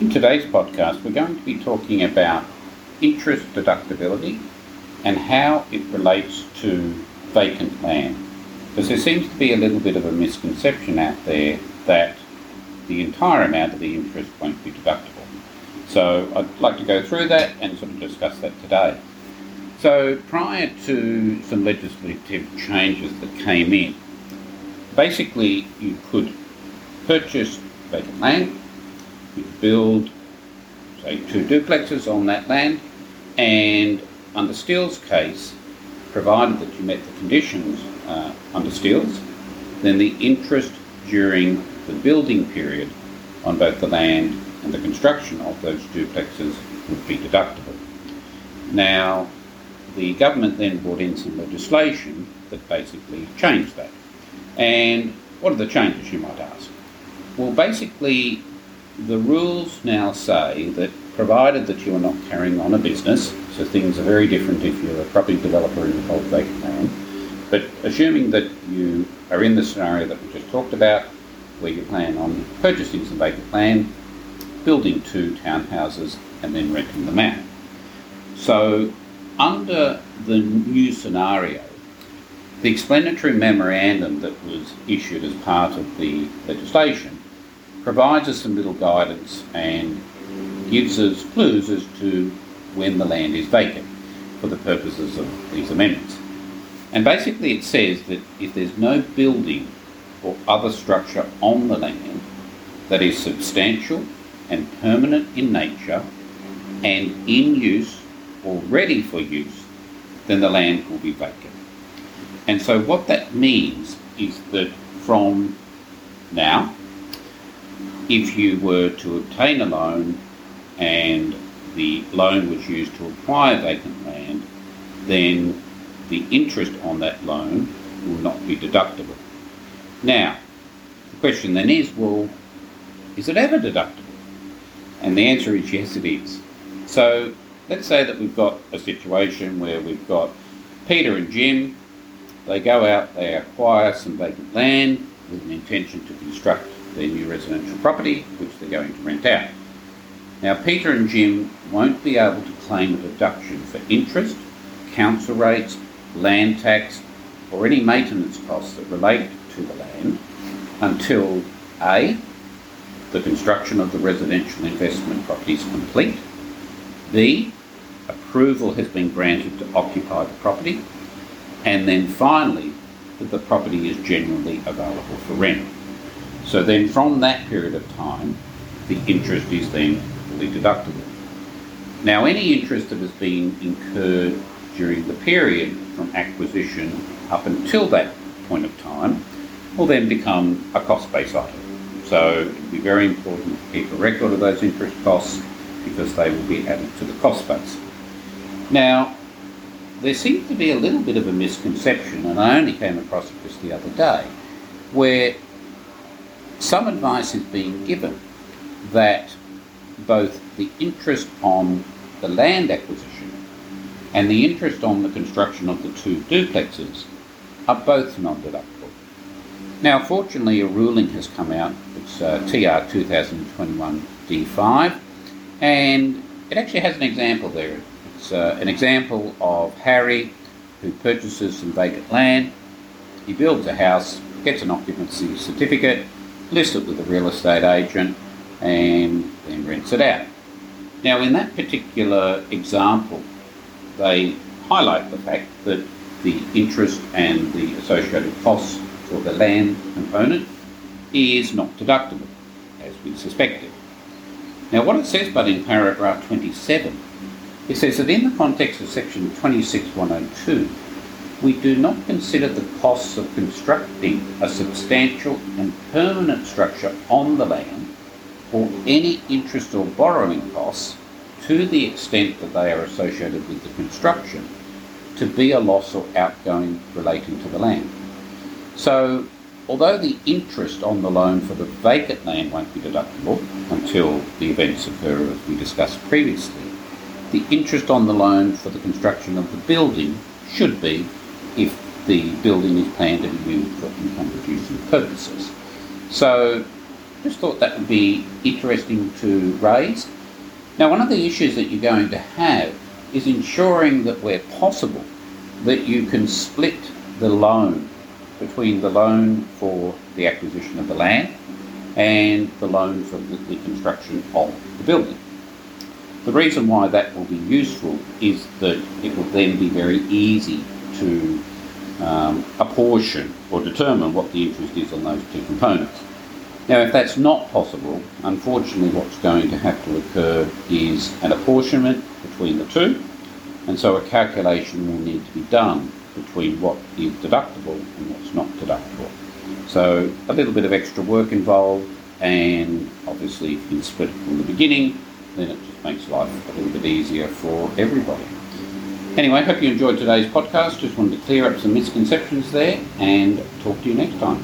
In today's podcast, we're going to be talking about interest deductibility and how it relates to vacant land. Because there seems to be a little bit of a misconception out there that the entire amount of the interest won't be deductible. So I'd like to go through that and sort of discuss that today. So prior to some legislative changes that came in, basically you could purchase vacant land, you build, say, two duplexes on that land, and under Steele's case, provided that you met the conditions uh, under Steele's, then the interest during the building period on both the land and the construction of those duplexes would be deductible. Now, the government then brought in some legislation that basically changed that. And what are the changes, you might ask? Well, basically, the rules now say that provided that you are not carrying on a business, so things are very different if you're a property developer in whole vacant land, but assuming that you are in the scenario that we just talked about, where you plan on purchasing some vacant land, building two townhouses, and then renting them out. So, under the new scenario, the explanatory memorandum that was issued as part of the legislation provides us some little guidance and gives us clues as to when the land is vacant for the purposes of these amendments. And basically, it says that if there's no building or other structure on the land that is substantial and permanent in nature and in use or ready for use, then the land will be vacant. And so, what that means is that from now, if you were to obtain a loan and the loan was used to acquire vacant land, then the interest on that loan will not be deductible. Now, the question then is well, is it ever deductible? And the answer is yes, it is. So let's say that we've got a situation where we've got Peter and Jim, they go out, they acquire some vacant land with an intention to construct their new residential property, which they're going to rent out. Now, Peter and Jim won't be able to claim a deduction for interest, council rates, land tax, or any maintenance costs that relate to the land until A, the construction of the residential investment property is complete, B, approval has been granted to occupy the property, and then finally, that the property is generally available for rent. So then from that period of time, the interest is then fully deductible. Now, any interest that has been incurred during the period from acquisition up until that point of time will then become a cost base item. So it will be very important to keep a record of those interest costs because they will be added to the cost base. Now, there seems to be a little bit of a misconception, and I only came across it just the other day, where some advice is being given that both the interest on the land acquisition and the interest on the construction of the two duplexes are both non-deductible. Now, fortunately, a ruling has come out, it's uh, TR 2021 D5, and it actually has an example there. It's uh, an example of Harry who purchases some vacant land, he builds a house, gets an occupancy certificate, list it with a real estate agent, and then rents it out. Now, in that particular example, they highlight the fact that the interest and the associated costs for the land component is not deductible, as we suspected. Now, what it says, but in paragraph 27, it says that in the context of section 26102, we do not consider the costs of constructing a substantial and permanent structure on the land or any interest or borrowing costs to the extent that they are associated with the construction to be a loss or outgoing relating to the land. So, although the interest on the loan for the vacant land won't be deductible until the events occur as we discussed previously, the interest on the loan for the construction of the building should be if the building is planned be used for income producing purposes. So just thought that would be interesting to raise. Now, one of the issues that you're going to have is ensuring that where possible, that you can split the loan between the loan for the acquisition of the land and the loan for the, the construction of the building. The reason why that will be useful is that it will then be very easy to um, apportion or determine what the interest is on those two components. Now, if that's not possible, unfortunately, what's going to have to occur is an apportionment between the two, and so a calculation will need to be done between what is deductible and what's not deductible. So, a little bit of extra work involved, and obviously, if you can split it from the beginning, then it just makes life a little bit easier for everybody. Anyway, hope you enjoyed today's podcast. Just wanted to clear up some misconceptions there and talk to you next time.